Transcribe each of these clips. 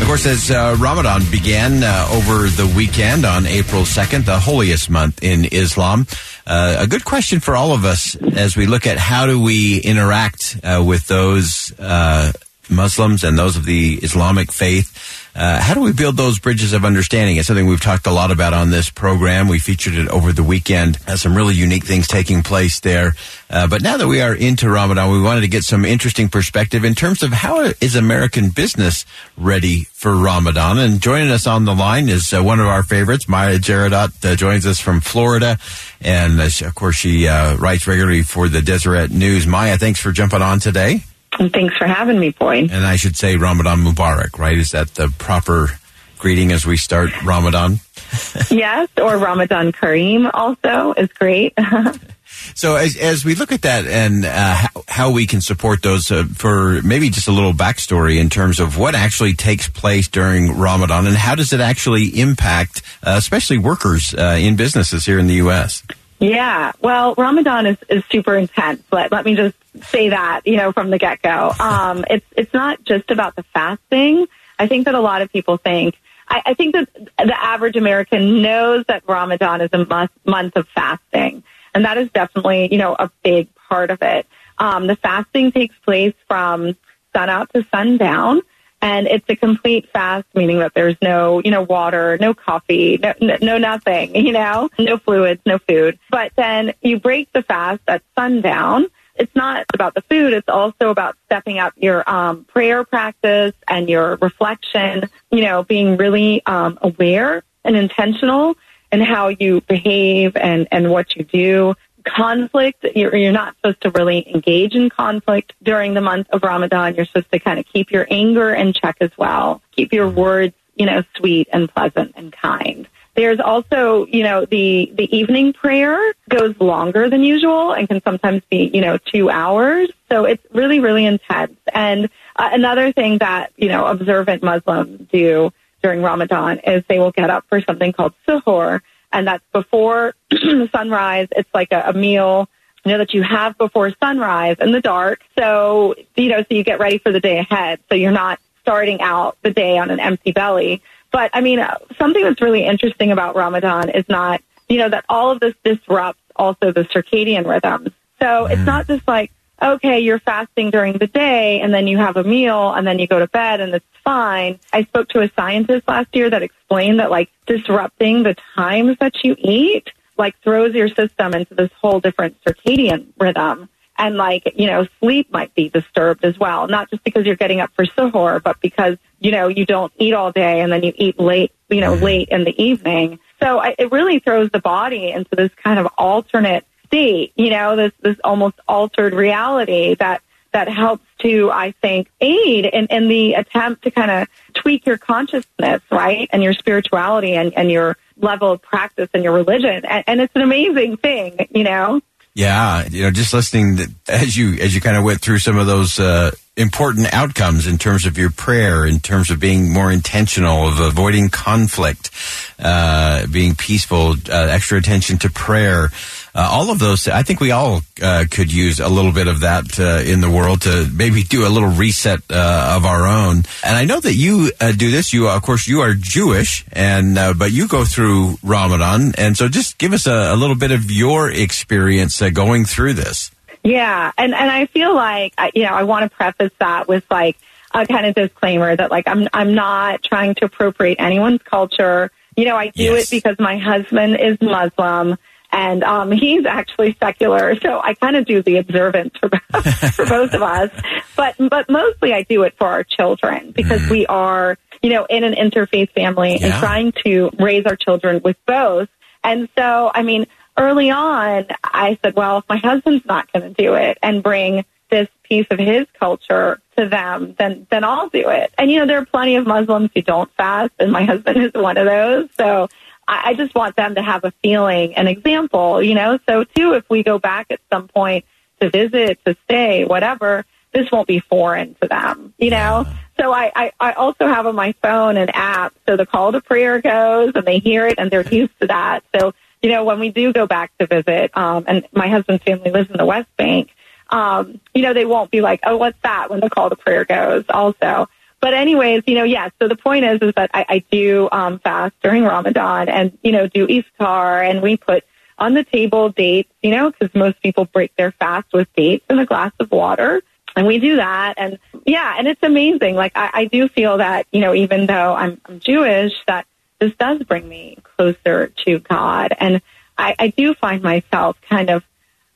Of course, as uh, Ramadan began uh, over the weekend on April 2nd, the holiest month in Islam, uh, a good question for all of us as we look at how do we interact uh, with those uh, Muslims and those of the Islamic faith. Uh, how do we build those bridges of understanding? It's something we've talked a lot about on this program. We featured it over the weekend. Has some really unique things taking place there. Uh, but now that we are into Ramadan, we wanted to get some interesting perspective in terms of how is American business ready for Ramadan. And joining us on the line is uh, one of our favorites, Maya Jaradat, uh, joins us from Florida. And uh, of course, she uh, writes regularly for the Deseret News. Maya, thanks for jumping on today. And thanks for having me, Boyd. And I should say Ramadan Mubarak, right? Is that the proper greeting as we start Ramadan? yes, or Ramadan Kareem also is great. so as, as we look at that and uh, how, how, we can support those uh, for maybe just a little backstory in terms of what actually takes place during Ramadan and how does it actually impact uh, especially workers uh, in businesses here in the U.S.? Yeah, well, Ramadan is, is super intense. but let me just say that, you know, from the get go. Um, it's, it's not just about the fasting. I think that a lot of people think, I, I think that the average American knows that Ramadan is a must, month of fasting. And that is definitely, you know, a big part of it. Um, the fasting takes place from sun out to sundown. And it's a complete fast, meaning that there's no, you know, water, no coffee, no, no, nothing, you know, no fluids, no food. But then you break the fast at sundown. It's not about the food. It's also about stepping up your um, prayer practice and your reflection, you know, being really um, aware and intentional in how you behave and, and what you do conflict. You're, you're not supposed to really engage in conflict during the month of Ramadan. You're supposed to kind of keep your anger in check as well. Keep your words, you know, sweet and pleasant and kind. There's also, you know, the, the evening prayer goes longer than usual and can sometimes be, you know, two hours. So it's really, really intense. And uh, another thing that, you know, observant Muslims do during Ramadan is they will get up for something called suhoor, and that's before sunrise. It's like a, a meal you know that you have before sunrise in the dark. So you know, so you get ready for the day ahead. So you're not starting out the day on an empty belly. But I mean, uh, something that's really interesting about Ramadan is not you know that all of this disrupts also the circadian rhythms. So mm. it's not just like okay, you're fasting during the day and then you have a meal and then you go to bed and it's fine. I spoke to a scientist last year that explained that like disrupting the times that you eat like throws your system into this whole different circadian rhythm. And like, you know, sleep might be disturbed as well. Not just because you're getting up for suhoor, but because, you know, you don't eat all day and then you eat late, you know, mm-hmm. late in the evening. So I, it really throws the body into this kind of alternate state, you know, this, this almost altered reality that, that helps to, I think, aid in, in the attempt to kind of tweak your consciousness, right? And your spirituality and, and your level of practice and your religion. And, and it's an amazing thing, you know? Yeah, you know, just listening to, as you as you kind of went through some of those uh, important outcomes in terms of your prayer, in terms of being more intentional, of avoiding conflict, uh, being peaceful, uh, extra attention to prayer. Uh, all of those. I think we all uh, could use a little bit of that uh, in the world to maybe do a little reset uh, of our own. And I know that you uh, do this. You, of course, you are Jewish, and uh, but you go through Ramadan, and so just give us a, a little bit of your experience going through this. Yeah, and and I feel like you know I want to preface that with like a kind of disclaimer that like I'm I'm not trying to appropriate anyone's culture. You know, I do Yes. it because my husband is Muslim and um he's actually secular, so I kind of do the observance for for both of us. But but mostly I do it for our children because we are, you know, in an interfaith family and trying to raise our children with both. And so, I mean, early on, I said, well, if my husband's not going to do it and bring this piece of his culture to them, then then I'll do it. And you know, there are plenty of Muslims who don't fast, and my husband is one of those. So I, I just want them to have a feeling, an example. You know, so too, if we go back at some point to visit, to stay, whatever, this won't be foreign to them. You know. So I, I, I also have on my phone an app, so the call to prayer goes, and they hear it, and they're used to that. So you know, when we do go back to visit, um, and my husband's family lives in the West Bank, um, you know, they won't be like, oh, what's that when the call to prayer goes also. But anyways, you know, yes. So the point is, is that I, I do um, fast during Ramadan and, you know, do iftar and we put on the table dates, you know, because most people break their fast with dates and a glass of water. And we do that. And yeah, and it's amazing. Like I, I do feel that, you know, even though I'm, I'm Jewish, that this does bring me closer to God. And I, I do find myself kind of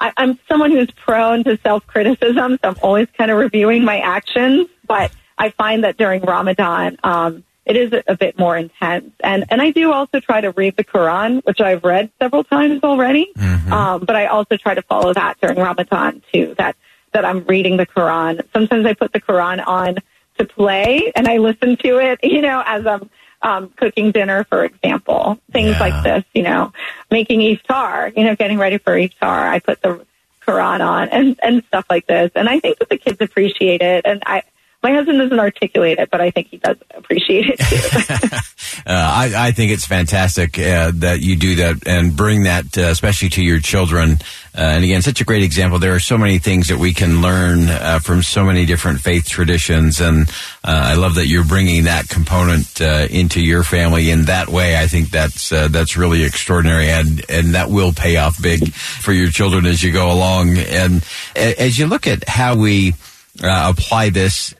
I, I'm someone who's prone to self criticism, so I'm always kind of reviewing my actions. But I find that during Ramadan, um, it is a, bit more intense, and and I do also try to read the Quran, which I've read several times already. Um, but I also try to follow that during Ramadan too. That that I'm reading the Quran. Sometimes I put the Quran on to play, and I listen to it, you know, as I'm um, cooking dinner, for example. Things Yeah. like this, you know, making iftar, you know, getting ready for iftar. I put the Quran on and, and stuff like this. And I think that the kids appreciate it. And I, my husband doesn't articulate it, but I think he does appreciate it too. Uh, I, I think it's fantastic uh, that you do that and bring that, uh, especially to your children. Uh, and again, such a great example. There are so many things that we can learn uh, from so many different faith traditions, and uh, I love that you're bringing that component into your family in that way. I think that's that's really extraordinary, and and that will pay off big for your children as you go along. And as you look at how we uh, apply this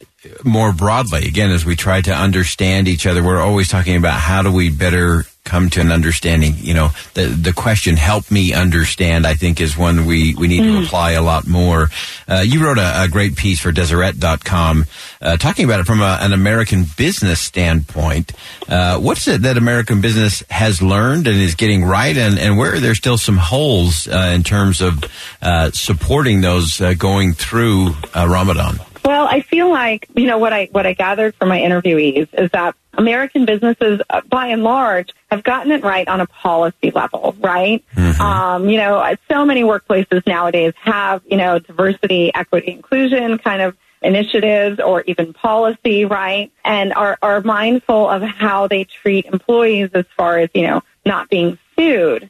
more broadly. Again, as we try to understand each other, we're always talking about how do we better come to an understanding. You know, the the question "help me understand" I think is one we we need to apply a lot more. Uh, you wrote a, a great piece for Deseret.com uh, talking about it from a, an American business standpoint. Uh, what's it that American business has learned and is getting right, and, and where are there still some holes uh, in terms of uh, supporting those uh, going through uh, Ramadan? Well, I feel like you know what I what I gathered from my interviewees is that American businesses, uh, by and large, have gotten it right on a policy level, right? Um, you know, so many workplaces nowadays have you know diversity, equity, inclusion kind of initiatives or even policy, right? And are are mindful of how they treat employees as far as you know not being sued.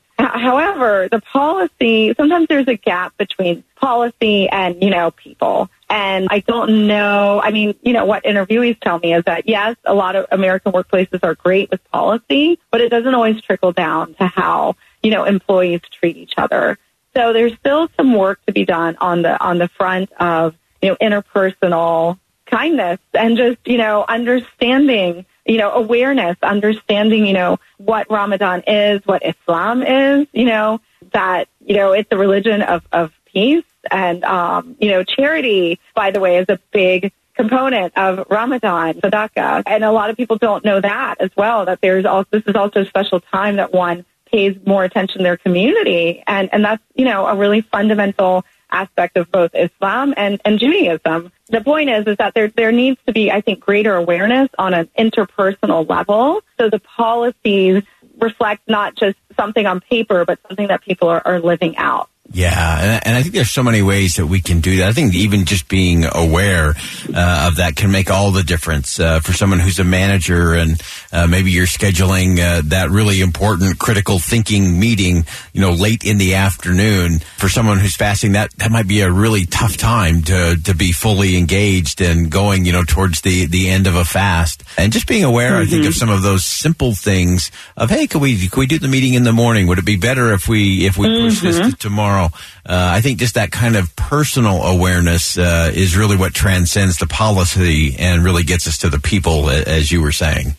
However, the policy, sometimes there's a gap between policy and, you know, people. And I don't know, I mean, you know, what interviewees tell me is that yes, a lot of American workplaces are great with policy, but it doesn't always trickle down to how, you know, employees treat each other. So there's still some work to be done on the, on the front of, you know, interpersonal kindness and just, you know, understanding, you know, awareness, understanding, you know, what Ramadan is, what Islam is, you know, that, you know, it's a religion of, of peace and, um, you know, charity, by the way, is a big component of Ramadan, sadaqah. And a lot of people don't know that as well, that there's also, this is also a special time that one pays more attention to their community. And, and that's, you know, a really fundamental aspect of both Islam and, and Judaism. The point is, is that there, there needs to be, I think, greater awareness on an interpersonal level. So the policies reflect not just something on paper, but something that people are, are living out. Yeah, and, I think there's so many ways that we can do that. I think even just being aware uh, of that can make all the difference uh, for someone who's a manager and uh, maybe you're scheduling uh, that really important critical thinking meeting, you know, late in the afternoon. For someone who's fasting, that that might be a really tough time to to be fully engaged and going, you know, towards the the end of a fast. And just being aware, mm-hmm. I think, of mm-hmm. some of those simple things of, hey, can we can we do the meeting in the morning? Would it be better if we if we mm-hmm. push this mm-hmm. to tomorrow? Uh, I think just that kind of personal awareness uh, is really what transcends the policy and really gets us to the people, as you were saying.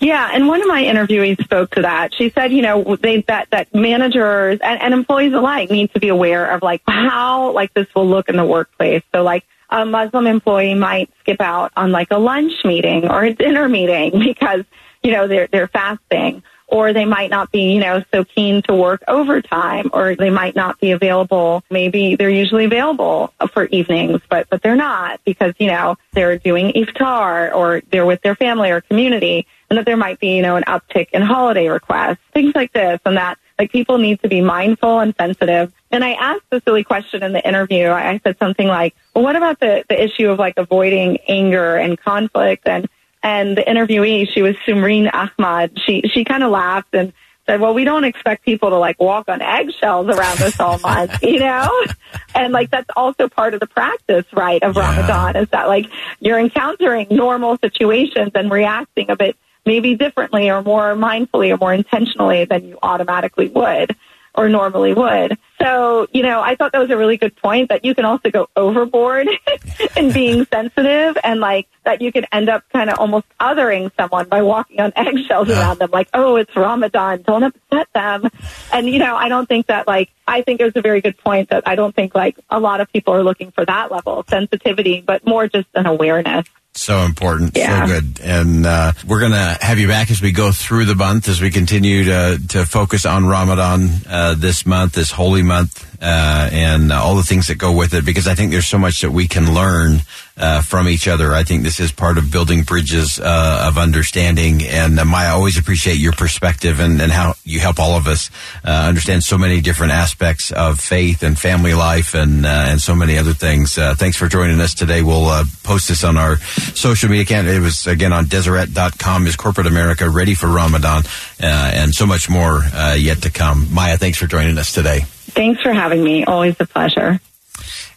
Yeah, and one of my interviewees spoke to that. She said, you know, they that that managers and, and employees alike need to be aware of like how like this will look in the workplace. So like a Muslim employee might skip out on like a lunch meeting or a dinner meeting because you know they're they're fasting or they might not be, you know, so keen to work overtime, or they might not be available. Maybe they're usually available for evenings, but, but they're not because, you know, they're doing iftar or they're with their family or community and that there might be, you know, an uptick in holiday requests, things like this and that. Like people need to be mindful and sensitive. And I asked a silly question in the interview. I said something like, well, what about the, the issue of like avoiding anger and conflict and and the interviewee, she was Sumreen Ahmad. She she kind of laughed and said, "Well, we don't expect people to like walk on eggshells around this all month, you know." And like that's also part of the practice, right, of yeah. Ramadan is that like you're encountering normal situations and reacting a bit maybe differently or more mindfully or more intentionally than you automatically would or normally would. So, you know, I thought that was a really good point that you can also go overboard in being sensitive and like that you could end up kind of almost othering someone by walking on eggshells yeah. around them, like, oh, it's Ramadan, don't upset them. And, you know, I don't think that like, I think it was a very good point that I don't think like a lot of people are looking for that level of sensitivity, but more just an awareness. So important. Yeah. So good. And uh, we're going to have you back as we go through the month, as we continue to, to focus on Ramadan uh, this month, this holy month uh, and all the things that go with it because I think there's so much that we can learn uh, from each other. I think this is part of building bridges uh, of understanding. And uh, Maya, I always appreciate your perspective and, and how you help all of us uh, understand so many different aspects of faith and family life and uh, and so many other things. thanks for joining us today. We'll post this on our social media account. It was again on Deseret.com is corporate America ready for Ramadan and so much more yet to come. Maya, thanks for joining us today. Thanks for having me. Always a pleasure.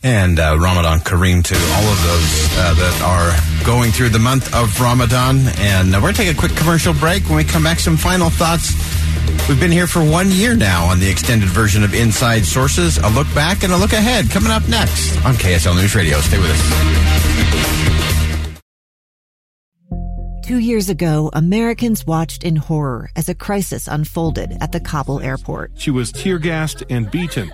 And uh, Ramadan Kareem to all of those uh, that are going through the month of Ramadan. And uh, we're going to take a quick commercial break. When we come back, some final thoughts. We've been here for one year now on the extended version of Inside Sources. A look back and a look ahead coming up next on KSL News Radio. Stay with us. Two years ago, Americans watched in horror as a crisis unfolded at the Kabul airport. She was tear gassed and beaten.